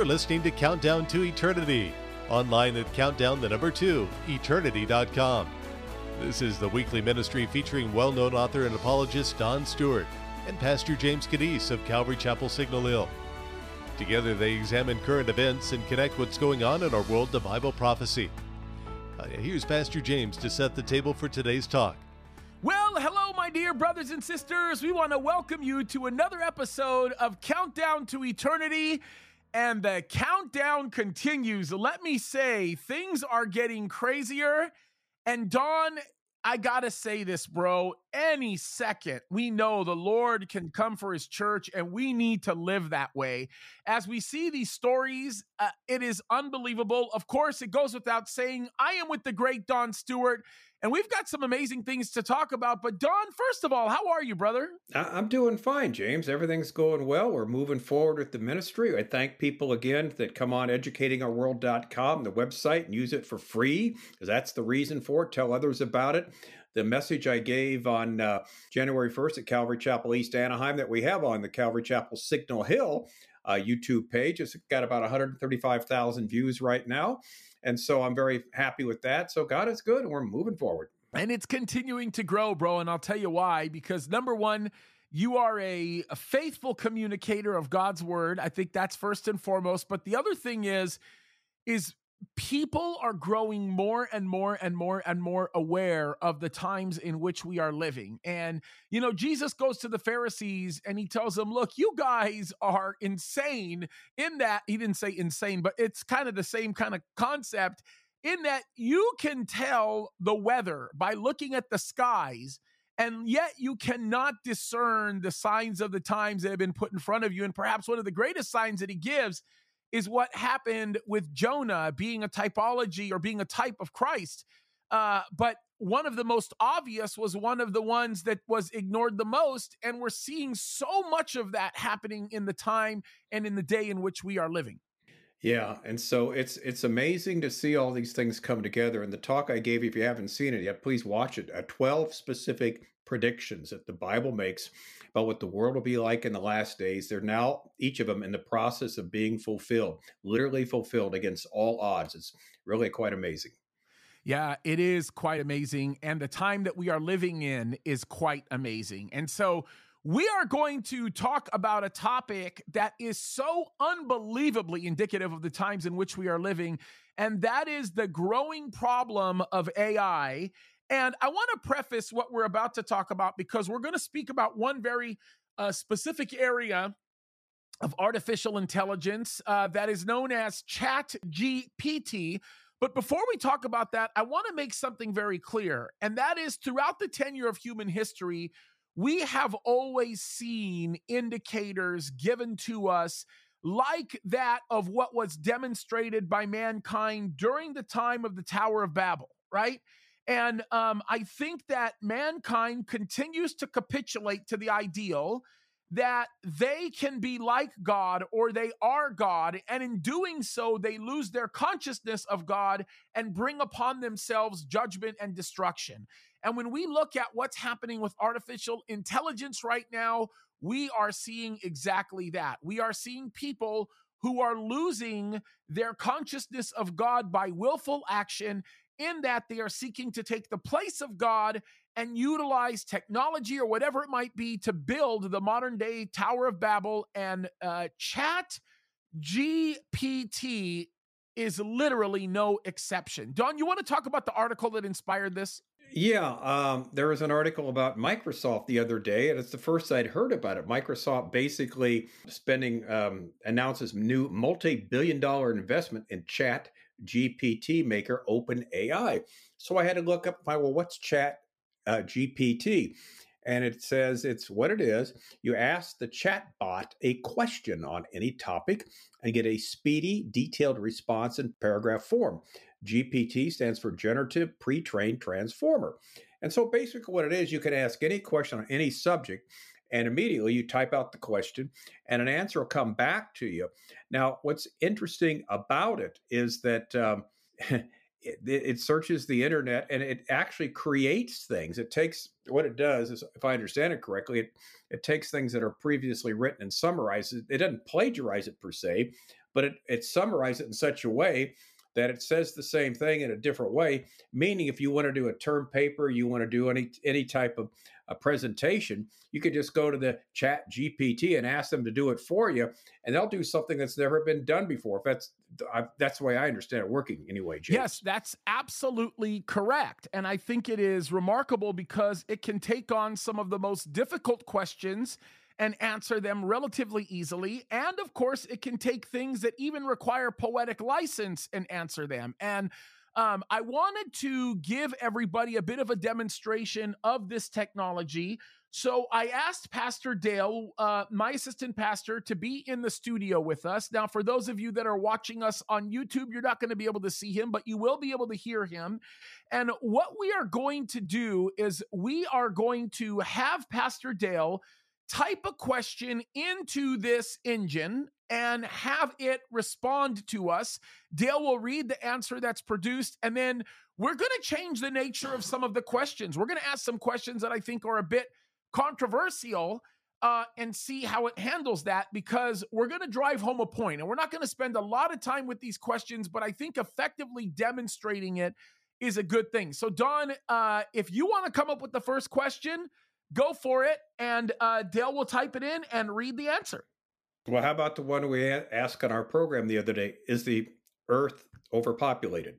You're listening to Countdown to Eternity, online at countdown the number two, eternity.com. This is the weekly ministry featuring well known author and apologist Don Stewart and Pastor James Kaddis of Calvary Chapel Signal Hill. Together, they examine current events and connect what's going on in our world to Bible prophecy. Uh, here's Pastor James to set the table for today's talk. Well, hello, my dear brothers and sisters. We want to welcome you to another episode of Countdown to Eternity. And the countdown continues. Let me say, things are getting crazier. And Don, I gotta say this, bro. Any second, we know the Lord can come for his church, and we need to live that way. As we see these stories, uh, it is unbelievable. Of course, it goes without saying, I am with the great Don Stewart, and we've got some amazing things to talk about. But, Don, first of all, how are you, brother? I'm doing fine, James. Everything's going well. We're moving forward with the ministry. I thank people again that come on educatingourworld.com, the website, and use it for free, because that's the reason for it. Tell others about it the message I gave on uh, January 1st at Calvary Chapel East Anaheim that we have on the Calvary Chapel Signal Hill uh, YouTube page. It's got about 135,000 views right now. And so I'm very happy with that. So God is good and we're moving forward. And it's continuing to grow, bro. And I'll tell you why. Because number one, you are a, a faithful communicator of God's word. I think that's first and foremost. But the other thing is, is people are growing more and more and more and more aware of the times in which we are living. And, you know, Jesus goes to the Pharisees and he tells them, look, you guys are insane in that he didn't say insane, but it's kind of the same kind of concept in that you can tell the weather by looking at the skies. And yet, you cannot discern the signs of the times that have been put in front of you. And perhaps one of the greatest signs that he gives is what happened with Jonah being a typology or being a type of Christ. Uh, but one of the most obvious was one of the ones that was ignored the most. And we're seeing so much of that happening in the time and in the day in which we are living. Yeah, and so it's it's amazing to see all these things come together. And the talk I gave, if you haven't seen it yet, please watch it. Uh, Twelve specific predictions that the Bible makes about what the world will be like in the last days. They're now, each of them, in the process of being fulfilled, literally fulfilled against all odds. It's really quite amazing. Yeah, it is quite amazing. And the time that we are living in is quite amazing. And so, we are going to talk about a topic that is so unbelievably indicative of the times in which we are living, and that is the growing problem of AI and I want to preface what we're about to talk about because we're going to speak about one very uh, specific area of artificial intelligence uh, that is known as Chat GPT. But before we talk about that, I want to make something very clear, and that is throughout the tenure of human history, we have always seen indicators given to us like that of what was demonstrated by mankind during the time of the Tower of Babel, right? And um, I think that mankind continues to capitulate to the ideal that they can be like God or they are God. And in doing so, they lose their consciousness of God and bring upon themselves judgment and destruction. And when we look at what's happening with artificial intelligence right now, we are seeing exactly that. We are seeing people who are losing their consciousness of God by willful action in that they are seeking to take the place of God and utilize technology or whatever it might be to build the modern day Tower of Babel. And uh, Chat GPT is literally no exception. Don, you want to talk about the article that inspired this? Yeah, um, there was an article about Microsoft the other day, and it's the first I'd heard about it. Microsoft basically spending um, announces new multi-billion-dollar investment in Chat GPT maker OpenAI. So I had to look up, my well, what's Chat uh, GPT? And it says it's what it is. You ask the chat bot a question on any topic and get a speedy, detailed response in paragraph form. GPT stands for Generative Pre Trained Transformer. And so basically, what it is, you can ask any question on any subject, and immediately you type out the question, and an answer will come back to you. Now, what's interesting about it is that um, it, it, searches the internet and it actually creates things. It takes what it does is, if I understand it correctly, it it takes things that are previously written and summarizes. It doesn't plagiarize it per se, but it, it summarizes it in such a way that it says the same thing in a different way. Meaning, if you want to do a term paper, you want to do any any type of a presentation, you could just go to the Chat GPT and ask them to do it for you, and they'll do something that's never been done before. If that's I, that's the way I understand it working anyway. James. Yes, that's absolutely correct, and I think it is remarkable because it can take on some of the most difficult questions and answer them relatively easily. And of course, it can take things that even require poetic license and answer them. And um, I wanted to give everybody a bit of a demonstration of this technology. So I asked Pastor Dale, uh, my assistant pastor, to be in the studio with us. Now, for those of you that are watching us on YouTube, you're not going to be able to see him, but you will be able to hear him. And what we are going to do is we are going to have Pastor Dale type a question into this engine and have it respond to us. Dale will read the answer that's produced, and then we're going to change the nature of some of the questions. We're going to ask some questions that I think are a bit controversial. Uh, and see how it handles that because we're going to drive home a point and we're not going to spend a lot of time with these questions, but I think effectively demonstrating it is a good thing. So, Don, uh, if you want to come up with the first question, go for it, and uh, Dale will type it in and read the answer. Well, how about the one we asked on our program the other day? Is the Earth overpopulated?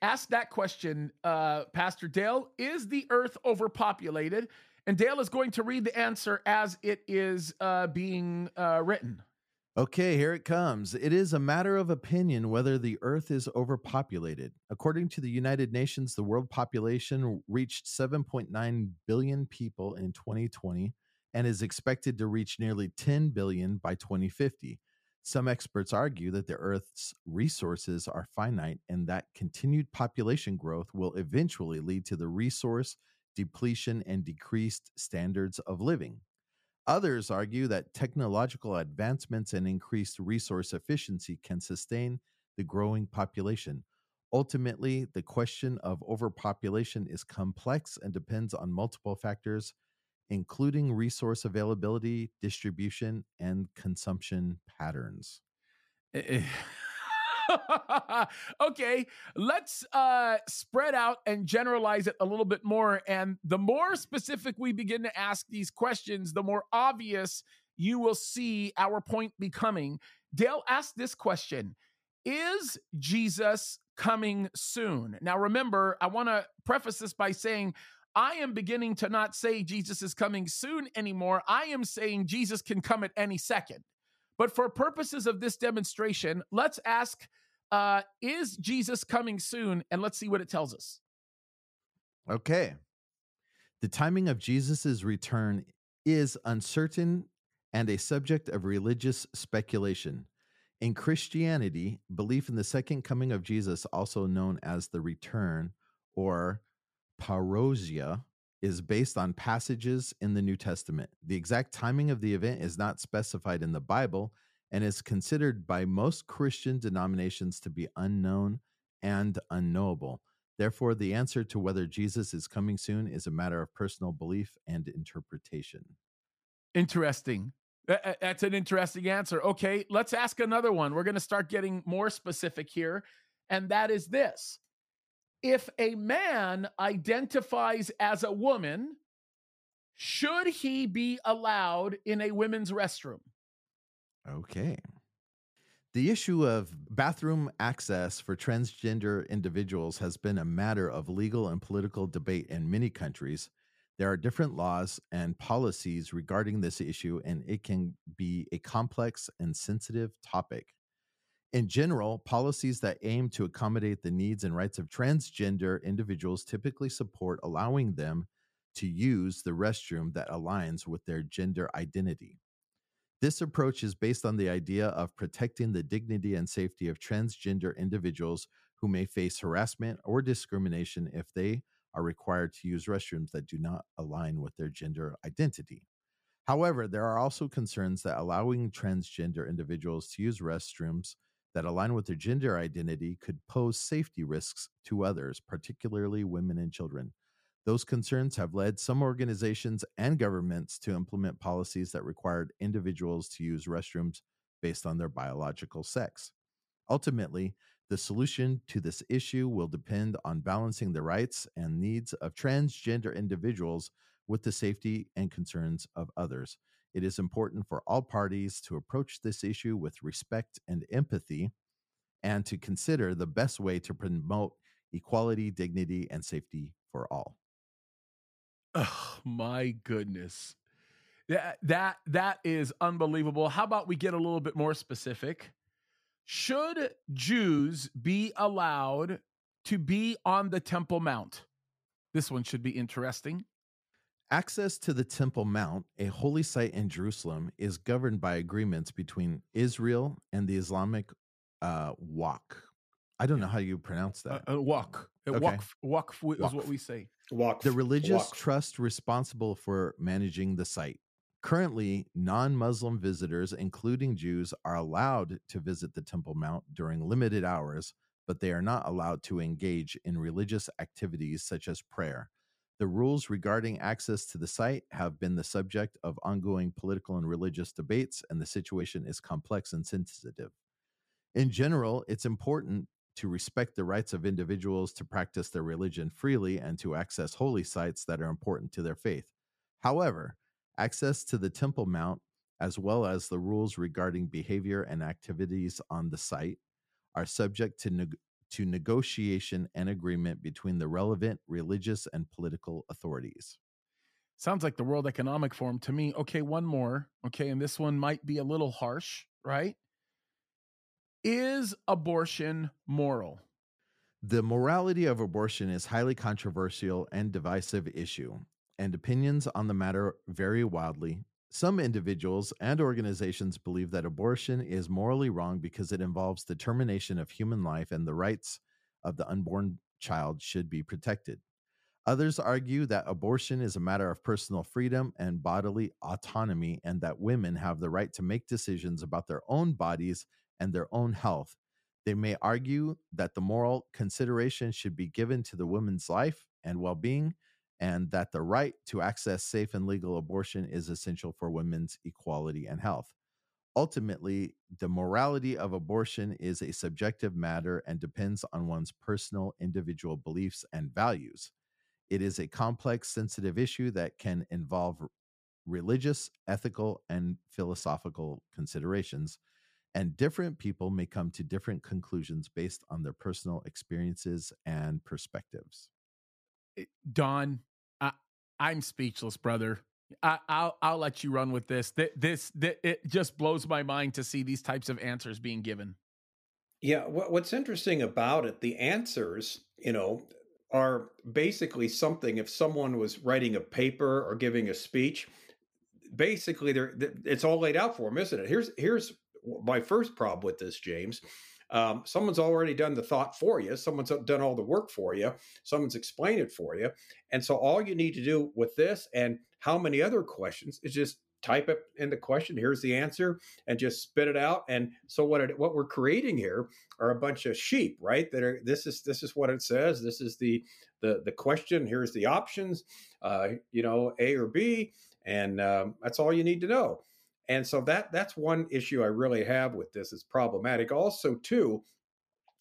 Ask that question, uh, Pastor Dale. Is the Earth overpopulated? And Dale is going to read the answer as it is uh, being uh, written. Okay, here it comes. It is a matter of opinion whether the Earth is overpopulated. According to the United Nations, the world population reached 7.9 billion people in 2020 and is expected to reach nearly 10 billion by 2050. Some experts argue that the Earth's resources are finite and that continued population growth will eventually lead to the resource depletion and decreased standards of living. Others argue that technological advancements and increased resource efficiency can sustain the growing population. Ultimately, the question of overpopulation is complex and depends on multiple factors, including resource availability, distribution, and consumption patterns. Eh, eh, okay, let's uh, spread out and generalize it a little bit more. And the more specific we begin to ask these questions, the more obvious you will see our point becoming. Dale asked this question Is Jesus coming soon? Now, remember, I want to preface this by saying, I am beginning to not say Jesus is coming soon anymore. I am saying Jesus can come at any second. But for purposes of this demonstration, let's ask uh, Is Jesus coming soon? And let's see what it tells us. Okay. The timing of Jesus' return is uncertain and a subject of religious speculation. In Christianity, belief in the second coming of Jesus, also known as the return or parousia, is based on passages in the New Testament. The exact timing of the event is not specified in the Bible and is considered by most Christian denominations to be unknown and unknowable. Therefore, the answer to whether Jesus is coming soon is a matter of personal belief and interpretation. Interesting. That's an interesting answer. Okay, let's ask another one. We're going to start getting more specific here. And that is this if a man identifies as a woman, should he be allowed in a women's restroom? Okay. The issue of bathroom access for transgender individuals has been a matter of legal and political debate in many countries. There are different laws and policies regarding this issue, and it can be a complex and sensitive topic. In general, policies that aim to accommodate the needs and rights of transgender individuals typically support allowing them to use the restroom that aligns with their gender identity. This approach is based on the idea of protecting the dignity and safety of transgender individuals who may face harassment or discrimination if they are required to use restrooms that do not align with their gender identity. However, there are also concerns that allowing transgender individuals to use restrooms that align with their gender identity could pose safety risks to others, particularly women and children. Those concerns have led some organizations and governments to implement policies that required individuals to use restrooms based on their biological sex. Ultimately, the solution to this issue will depend on balancing the rights and needs of transgender individuals with the safety and concerns of others. It is important for all parties to approach this issue with respect and empathy and to consider the best way to promote equality, dignity, and safety for all. Oh my goodness. That that that is unbelievable. How about we get a little bit more specific? Should Jews be allowed to be on the Temple Mount? This one should be interesting. Access to the Temple Mount, a holy site in Jerusalem, is governed by agreements between Israel and the Islamic uh, Waqf. I don't know how you pronounce that. Uh, uh, Waqf. Uh, Okay. Waqf. Waqf is what we say. Walk the religious walk. trust responsible for managing the site. Currently, non Muslim visitors, including Jews, are allowed to visit the Temple Mount during limited hours, but they are not allowed to engage in religious activities such as prayer. The rules regarding access to the site have been the subject of ongoing political and religious debates, and the situation is complex and sensitive. In general, it's important to respect the rights of individuals to practice their religion freely and to access holy sites that are important to their faith. However, access to the Temple Mount, as well as the rules regarding behavior and activities on the site, are subject to, neg- to negotiation and agreement between the relevant religious and political authorities. Sounds like the World Economic Forum to me. Okay, one more. Okay, and this one might be a little harsh, right? Is abortion moral? The morality of abortion is highly controversial and divisive issue, and opinions on the matter vary wildly. Some individuals and organizations believe that abortion is morally wrong because it involves the termination of human life and the rights of the unborn child should be protected. Others argue that abortion is a matter of personal freedom and bodily autonomy, and that women have the right to make decisions about their own bodies and their own health. They may argue that the moral consideration should be given to the woman's life and well being, and that the right to access safe and legal abortion is essential for women's equality and health. Ultimately, the morality of abortion is a subjective matter and depends on one's personal individual beliefs and values. It is a complex, sensitive issue that can involve religious, ethical, and philosophical considerations, and different people may come to different conclusions based on their personal experiences and perspectives. Eh, Don, I, I'm speechless, brother. I, I'll I'll let you run with this. Th- This, th- it just blows my mind to see these types of answers being given. Yeah, what, what's interesting about it, the answers, you know, are basically something. If someone was writing a paper or giving a speech, basically, they're, th- it's all laid out for them, isn't it? Here's here's my first problem with this, James. Um, someone's already done the thought for you. Someone's done all the work for you. Someone's explained it for you. And so all you need to do with this and how many other questions is just type it in the question. Here's the answer, and just spit it out. And so what it, what we're creating here are a bunch of sheep, right? That are this is this is what it says. This is the the the question. Here's the options. Uh, you know, A or B, and um, that's all you need to know. And so that that's one issue I really have with this. It's problematic. Also, too,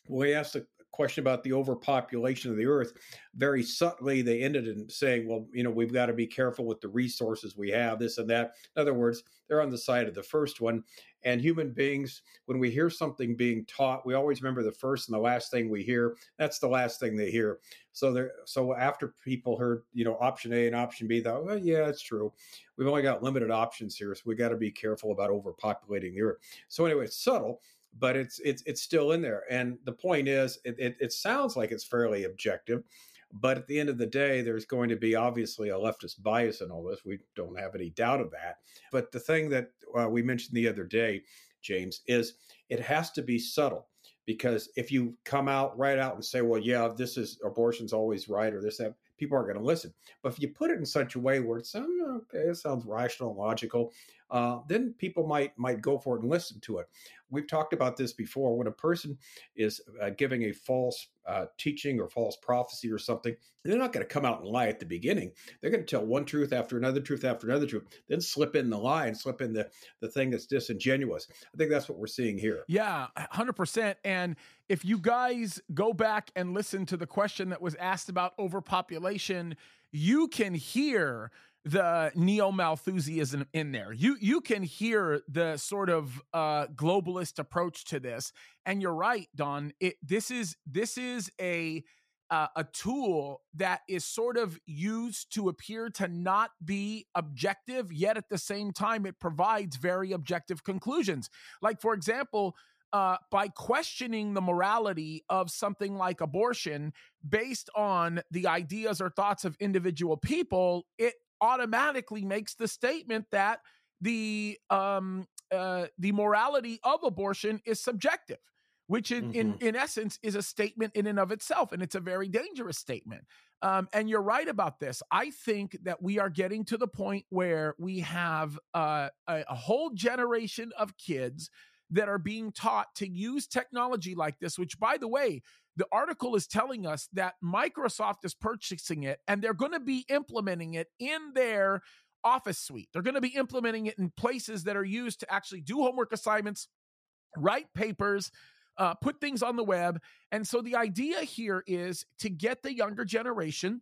we asked a question about the overpopulation of the earth. Very subtly, they ended in saying, well, you know, we've got to be careful with the resources we have, this and that. In other words, they're on the side of the first one. And human beings, when we hear something being taught, we always remember the first and the last thing we hear. That's the last thing they hear. So there, so after people heard, you know, option A and option B, thought, well, yeah, it's true. We've only got limited options here, so we got to be careful about overpopulating the earth. So anyway, it's subtle, but it's it's it's still in there. And the point is, it, it, it sounds like it's fairly objective, but at the end of the day, there's going to be obviously a leftist bias in all this. We don't have any doubt of that. But the thing that uh, we mentioned the other day, James, is it has to be subtle because if you come out right out and say, "Well, yeah, this is abortion's always right," or this that, people aren't going to listen. But if you put it in such a way where it sounds okay, it sounds rational, and logical, uh, then people might might go for it and listen to it. We've talked about this before. When a person is uh, giving a false uh, teaching or false prophecy or something, they're not going to come out and lie at the beginning. They're going to tell one truth after another truth after another truth, then slip in the lie and slip in the the thing that's disingenuous. I think that's what we're seeing here. Yeah, hundred percent. And if you guys go back and listen to the question that was asked about overpopulation, you can hear the neo Malthusianism in there. You you can hear the sort of uh, globalist approach to this, and you're right, Don. It this is this is a uh, a tool that is sort of used to appear to not be objective, yet at the same time it provides very objective conclusions. Like for example. Uh, by questioning the morality of something like abortion based on the ideas or thoughts of individual people, it automatically makes the statement that the um, uh, the morality of abortion is subjective, which in, mm-hmm. in in essence is a statement in and of itself, and it's a very dangerous statement. Um, and you're right about this. I think that we are getting to the point where we have uh, a, a whole generation of kids that are being taught to use technology like this, which, by the way, the article is telling us that Microsoft is purchasing it and they're going to be implementing it in their office suite. They're going to be implementing it in places that are used to actually do homework assignments, write papers, uh, put things on the web. And so the idea here is to get the younger generation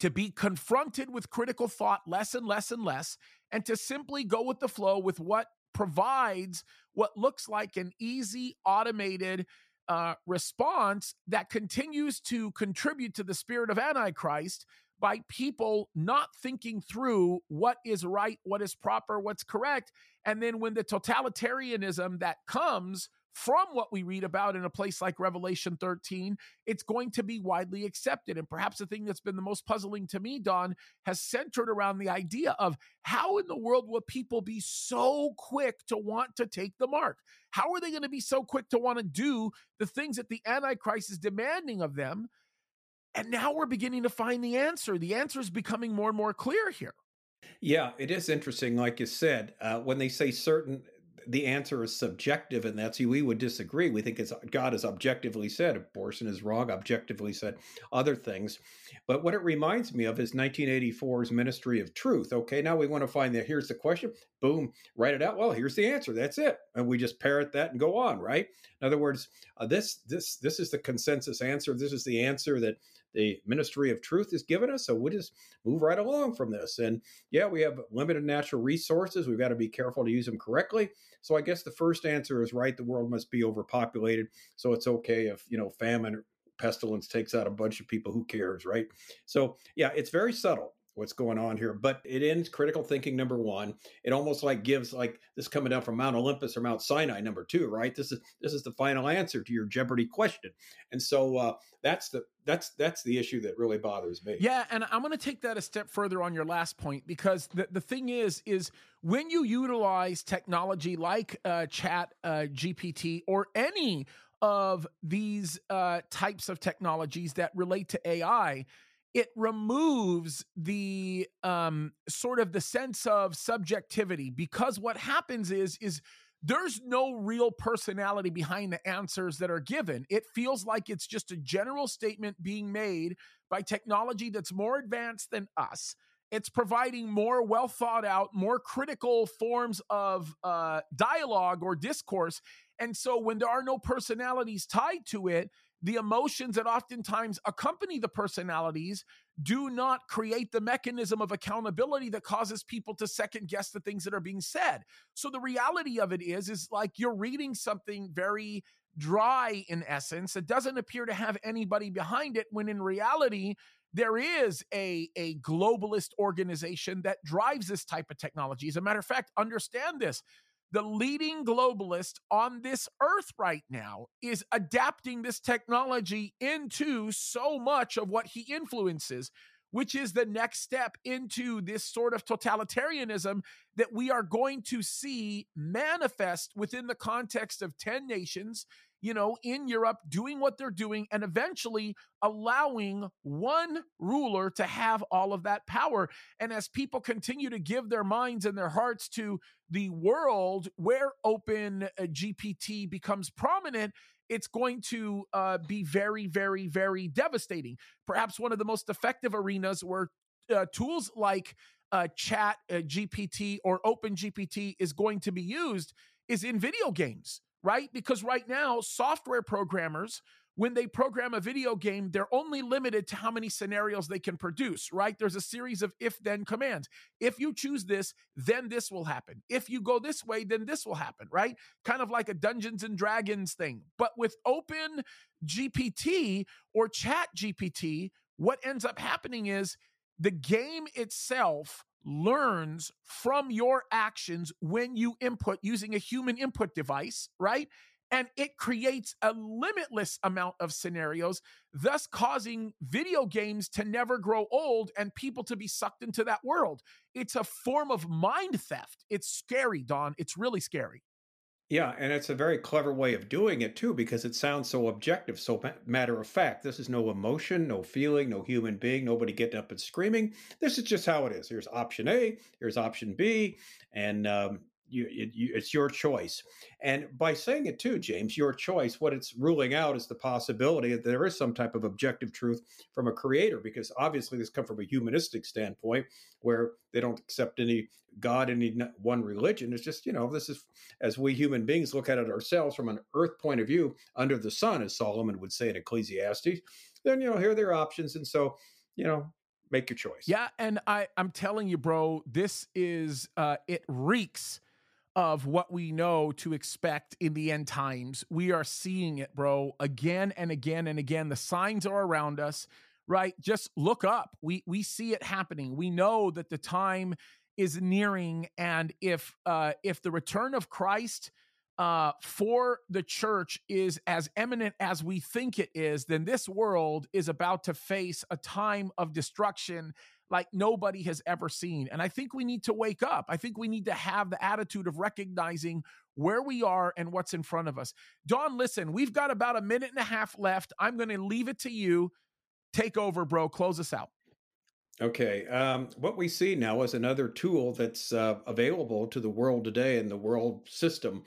to be confronted with critical thought less and less and less, and to simply go with the flow with what provides what looks like an easy, automated, uh, response that continues to contribute to the spirit of Antichrist by people not thinking through what is right, what is proper, what's correct. And then when the totalitarianism that comes from what we read about in a place like Revelation 13, it's going to be widely accepted. And perhaps the thing that's been the most puzzling to me, Don, has centered around the idea of how in the world will people be so quick to want to take the mark? How are they going to be so quick to want to do the things that the Antichrist is demanding of them? And now we're beginning to find the answer. The answer is becoming more and more clear here. Yeah, it is interesting. Like you said, uh, when they say certain the answer is subjective, and that's we would disagree. We think it's God has objectively said abortion is wrong, objectively said other things. But what it reminds me of is 1984's Ministry of Truth. Okay, now we want to find that. Here's the question. Boom, write it out. Well, here's the answer. That's it, and we just parrot that and go on. Right. In other words, uh, this this this is the consensus answer. This is the answer that the Ministry of Truth has given us. So we'll just move right along from this. And yeah, we have limited natural resources. We've got to be careful to use them correctly. So I guess the first answer is right. The world must be overpopulated. So it's okay if, you know, famine pestilence takes out a bunch of people who cares right so yeah it's very subtle what's going on here but it ends critical thinking number one. It almost like gives like this coming down from mount olympus or mount sinai number two right? This is this is the final answer to your jeopardy question. And so uh, that's the that's that's the issue that really bothers me. Yeah and i'm going to take that a step further on your last point because the, the thing is is when you utilize technology like uh, chat uh, gpt or any of these uh, types of technologies that relate to ai it removes the um, sort of the sense of subjectivity because what happens is is there's no real personality behind the answers that are given. It feels like it's just a general statement being made by technology that's more advanced than us. It's providing more well thought out, more critical forms of uh, dialogue or discourse. And so when there are no personalities tied to it, the emotions that oftentimes accompany the personalities do not create the mechanism of accountability that causes people to second guess the things that are being said. So the reality of it is is like you're reading something very dry in essence. It doesn't appear to have anybody behind it when in reality there is a, a globalist organization that drives this type of technology. As a matter of fact, understand this the leading globalist on this earth right now is adapting this technology into so much of what he influences, which is the next step into this sort of totalitarianism that we are going to see manifest within the context of 10 nations you know, in Europe doing what they're doing and eventually allowing one ruler to have all of that power. And as people continue to give their minds and their hearts to the world where open uh, GPT becomes prominent, it's going to uh, be very, very, very devastating. Perhaps one of the most effective arenas where uh, tools like uh, Chat uh, GPT or Open GPT is going to be used is in video games right? Because right now, software programmers, when they program a video game, they're only limited to how many scenarios they can produce, right? There's a series of if then commands. If you choose this, then this will happen. If you go this way, then this will happen, right? Kind of like a Dungeons and Dragons thing. But with Open GPT or Chat GPT, what ends up happening is the game itself learns from your actions when you input using a human input device, right? And it creates a limitless amount of scenarios, thus causing video games to never grow old and people to be sucked into that world. It's a form of mind theft. It's scary, Don. It's really scary. Yeah, and it's a very clever way of doing it too, because it sounds so objective, so matter of fact. This is no emotion, no feeling, no human being, nobody getting up and screaming. This is just how it is. Here's option A, here's option B, and um, you, it, you, it's your choice. And by saying it too, James, your choice, what it's ruling out is the possibility that there is some type of objective truth from a creator, because obviously this comes from a humanistic standpoint where they don't accept any God, any one religion. It's just, you know, this is as we human beings look at it ourselves from an earth point of view under the sun, as Solomon would say in Ecclesiastes, then, you know, here are their options. And so, you know, make your choice. Yeah. And I, I'm telling you, bro, this is, uh, it reeks of what we know to expect in the end times. We are seeing it, bro, again and again and again. The signs are around us, right? Just look up. We we see it happening. We know that the time is nearing and if uh if the return of Christ uh, for the church is as eminent as we think it is, then this world is about to face a time of destruction like nobody has ever seen. And I think we need to wake up. I think we need to have the attitude of recognizing where we are and what's in front of us. Don, listen, we've got about a minute and a half left. I'm going to leave it to you. Take over, bro. Close us out. Okay. Um, what we see now is another tool that's uh, available to the world today and the world system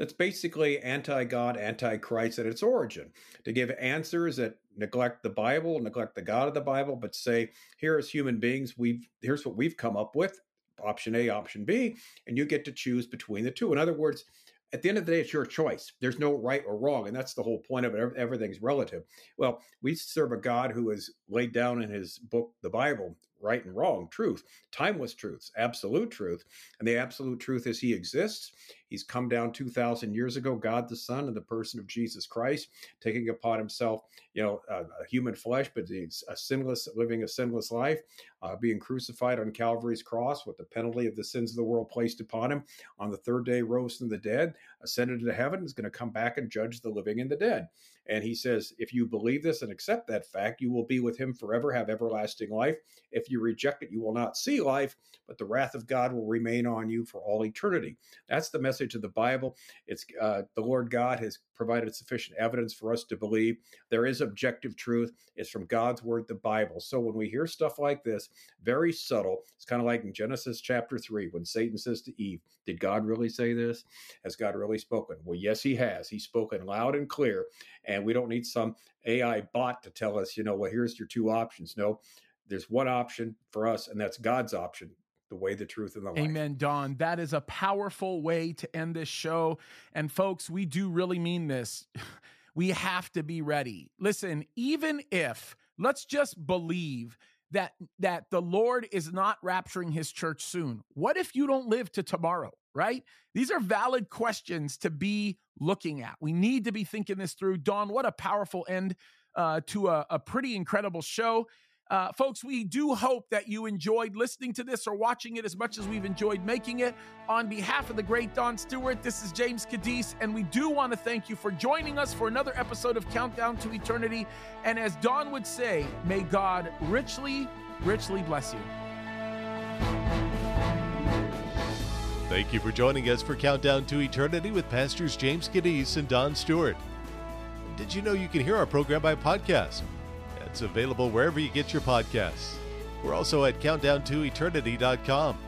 that's basically anti God, anti Christ at its origin, to give answers that neglect the Bible, neglect the God of the Bible, but say, here as human beings, we've here's what we've come up with, option A, option B, and you get to choose between the two. In other words, at the end of the day, it's your choice. There's no right or wrong. And that's the whole point of it. Everything's relative. Well, we serve a God who has laid down in his book, the Bible, right and wrong, truth, timeless truths, absolute truth. And the absolute truth is he exists. He's come down 2,000 years ago, God the Son, in the person of Jesus Christ, taking upon himself, you know, a, human flesh, but a sinless, living a sinless life, uh, being crucified on Calvary's cross with the penalty of the sins of the world placed upon him. On the third day, rose from the dead, ascended into heaven, is going to come back and judge the living and the dead. And he says, if you believe this and accept that fact, you will be with him forever, have everlasting life. If you reject it, you will not see life, but the wrath of God will remain on you for all eternity. That's the message of the Bible. It's uh, the Lord God has provided sufficient evidence for us to believe there is objective truth. It's from God's word, the Bible. So when we hear stuff like this, very subtle, it's kind of like in Genesis chapter 3 when Satan says to Eve, Did God really say this? Has God really spoken? Well, yes, he has. He's spoken loud and clear. And we don't need some AI bot to tell us, you know, well, here's your two options. No, there's one option for us, and that's God's option the way, the truth, and the life. Amen, Don. That is a powerful way to end this show. And folks, we do really mean this. We have to be ready. Listen, even if, let's just believe that that the Lord is not rapturing his church soon. What if you don't live to tomorrow, right? These are valid questions to be looking at. We need to be thinking this through. Don, what a powerful end uh, to a, a pretty incredible show. Uh, folks, we do hope that you enjoyed listening to this or watching it as much as we've enjoyed making it. On behalf of the great Don Stewart, this is James Kaddis, and we do want to thank you for joining us for another episode of Countdown to Eternity. And as Don would say, may God richly, richly bless you. Thank you for joining us for Countdown to Eternity with Pastors James Kaddis and Don Stewart. did you know you can hear our program by podcast? Available wherever you get your podcasts. We're also at countdown2eternity.com.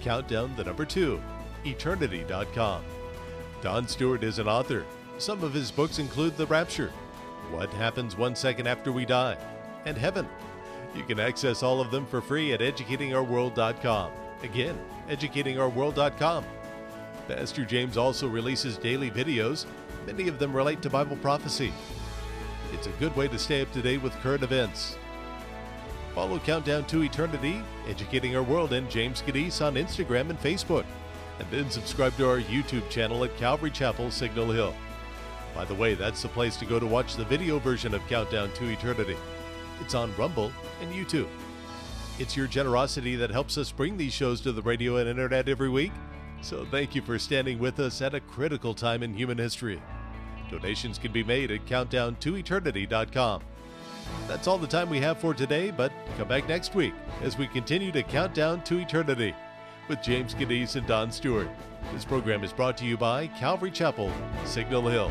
Countdown the number 2, eternity.com. Don Stewart is an author. Some of his books include The Rapture, What Happens One Second After We Die, and Heaven. You can access all of them for free at educatingourworld.com. Again, educatingourworld.com. Pastor James also releases daily videos. Many of them relate to Bible prophecy. It's a good way to stay up to date with current events. Follow Countdown to Eternity, Educating Our World, and James Kaddis on Instagram and Facebook. And then subscribe to our YouTube channel at Calvary Chapel, Signal Hill. By the way, that's the place to go to watch the video version of Countdown to Eternity. It's on Rumble and YouTube. It's your generosity that helps us bring these shows to the radio and internet every week. So thank you for standing with us at a critical time in human history. Donations can be made at countdown2eternity.com. That's all the time we have for today, but come back next week as we continue to count down to eternity with James Kaddis and Don Stewart. This program is brought to you by Calvary Chapel, Signal Hill.